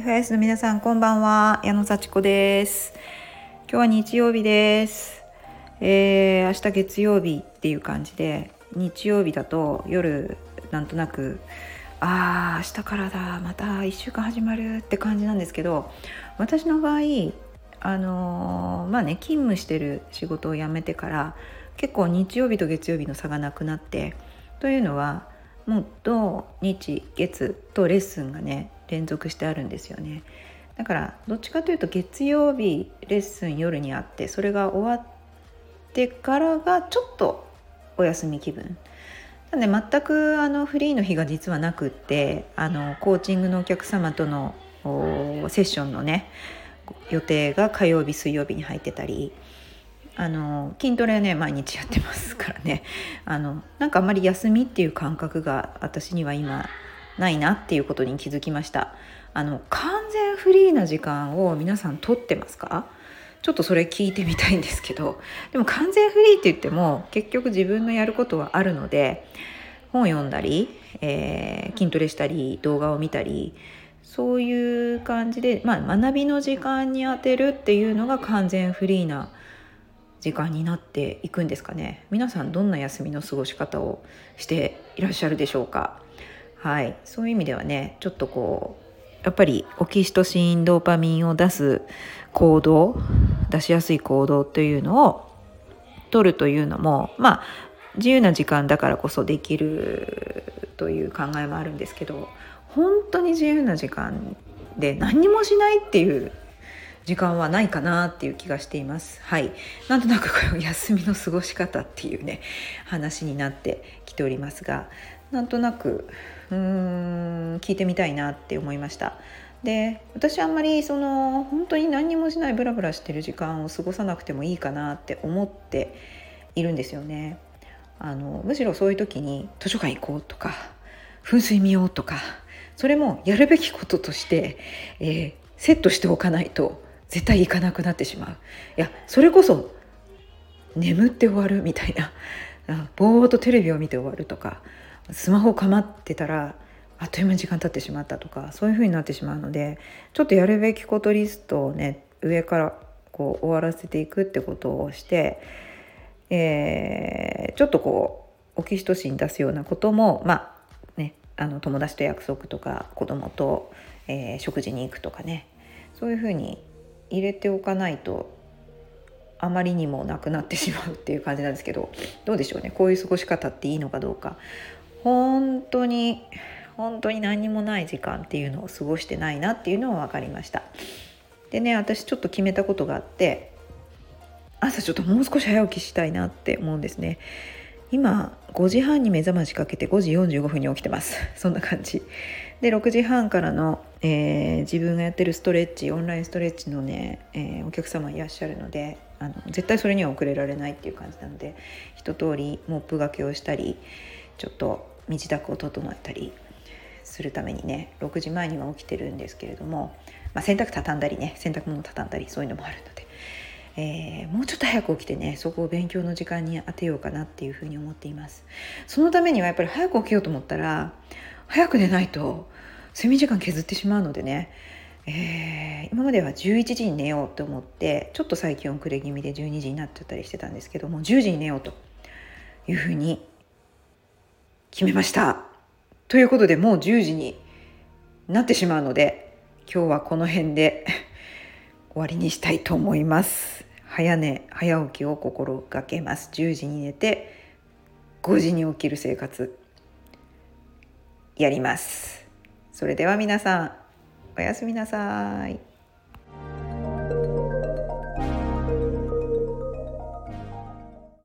FIS の皆さんこんばんは。矢野幸子です。今日は日曜日です。えー、明日月曜日っていう感じで日曜日だと夜なんとなくああ明日からだまた1週間始まるって感じなんですけど私の場合あのー、まあね勤務してる仕事を辞めてから結構日曜日と月曜日の差がなくなってというのはもう土日月とレッスンがね連続してあるんですよね。だからどっちかというと月曜日レッスン夜にあってそれが終わってからがちょっとお休み気分。なんで全くあのフリーの日が実はなくってあのコーチングのお客様とのセッションのね予定が火曜日水曜日に入ってたりあの筋トレはね毎日やってますからね。あのなんかあんまり休みっていう感覚が私には今ないなっていうことに気づきました。あの完全フリーな時間を皆さん取ってますか？ちょっとそれ聞いてみたいんですけど。でも完全フリーって言っても結局自分のやることはあるので本読んだり、えー、筋トレしたり動画を見たりそういう感じで、まあ、学びの時間に充てるっていうのが完全フリーな時間になっていくんですかね。皆さんどんな休みの過ごし方をしていらっしゃるでしょうか？はいそういう意味ではねちょっとこうやっぱりオキシトシンドーパミンを出す行動出しやすい行動というのを取るというのもまあ自由な時間だからこそできるという考えもあるんですけど本当に自由な時間で何にもしないっていう時間はないかなっていう気がしています。はい、なんとなくこれ休みの過ごし方っていうね話になってきておりますがなんとなくうーん聞いてみたいなって思いました。で私あんまりその本当に何にもしないブラブラしてる時間を過ごさなくてもいいかなって思っているんですよね。あのむしろそういう時に図書館行こうとか噴水見ようとかそれもやるべきこととして、えー、セットしておかないと絶対行かなくなってしまう。いやそれこそ眠って終わるみたいなぼーっとテレビを見て終わるとかスマホ構ってたらあっという間に時間経ってしまったとかそういう風になってしまうのでちょっとやるべきことリストをね上からこう終わらせていくってことをして、えー、ちょっとこうオキシトシン出すようなこともまあねあの友達と約束とか子供と、えー、食事に行くとかねそういう風に入れておかないとあまりにもなくなってしまうっていう感じなんですけどどうでしょうね。こういう過ごし方っていいのかどうか。本当に本当に何にもない時間っていうのを過ごしてないなっていうのは分かりました。でね私ちょっと決めたことがあって朝ちょっともう少し早起きしたいなって思うんですね。今5時半に目覚ましかけて5時45分に起きてます。そんな感じ。で6時半からの、えー、自分がやってるストレッチオンラインストレッチのね、えー、お客様いらっしゃるのであの絶対それには遅れられないっていう感じなので一通りモップがけをしたりちょっと身支度を整えたりするためにね6時前には起きてるんですけれども、まあ、洗濯畳んだりね洗濯物畳んだりそういうのもあるので、えー、もうちょっと早く起きてねそこを勉強の時間に当てようかなっていうふうに思っています。そのためにはやっぱり早く起きようと思ったら早く寝ないと睡眠時間削ってしまうのでねえー、今までは11時に寝ようと思ってちょっと最近遅れ気味で12時になっちゃったりしてたんですけども10時に寝ようというふうに決めました。ということでもう10時になってしまうので今日はこの辺で 終わりにしたいと思います。早寝早起きを心がけます。10時に寝て5時に起きる生活やります。それでは皆さんおやすみなさい。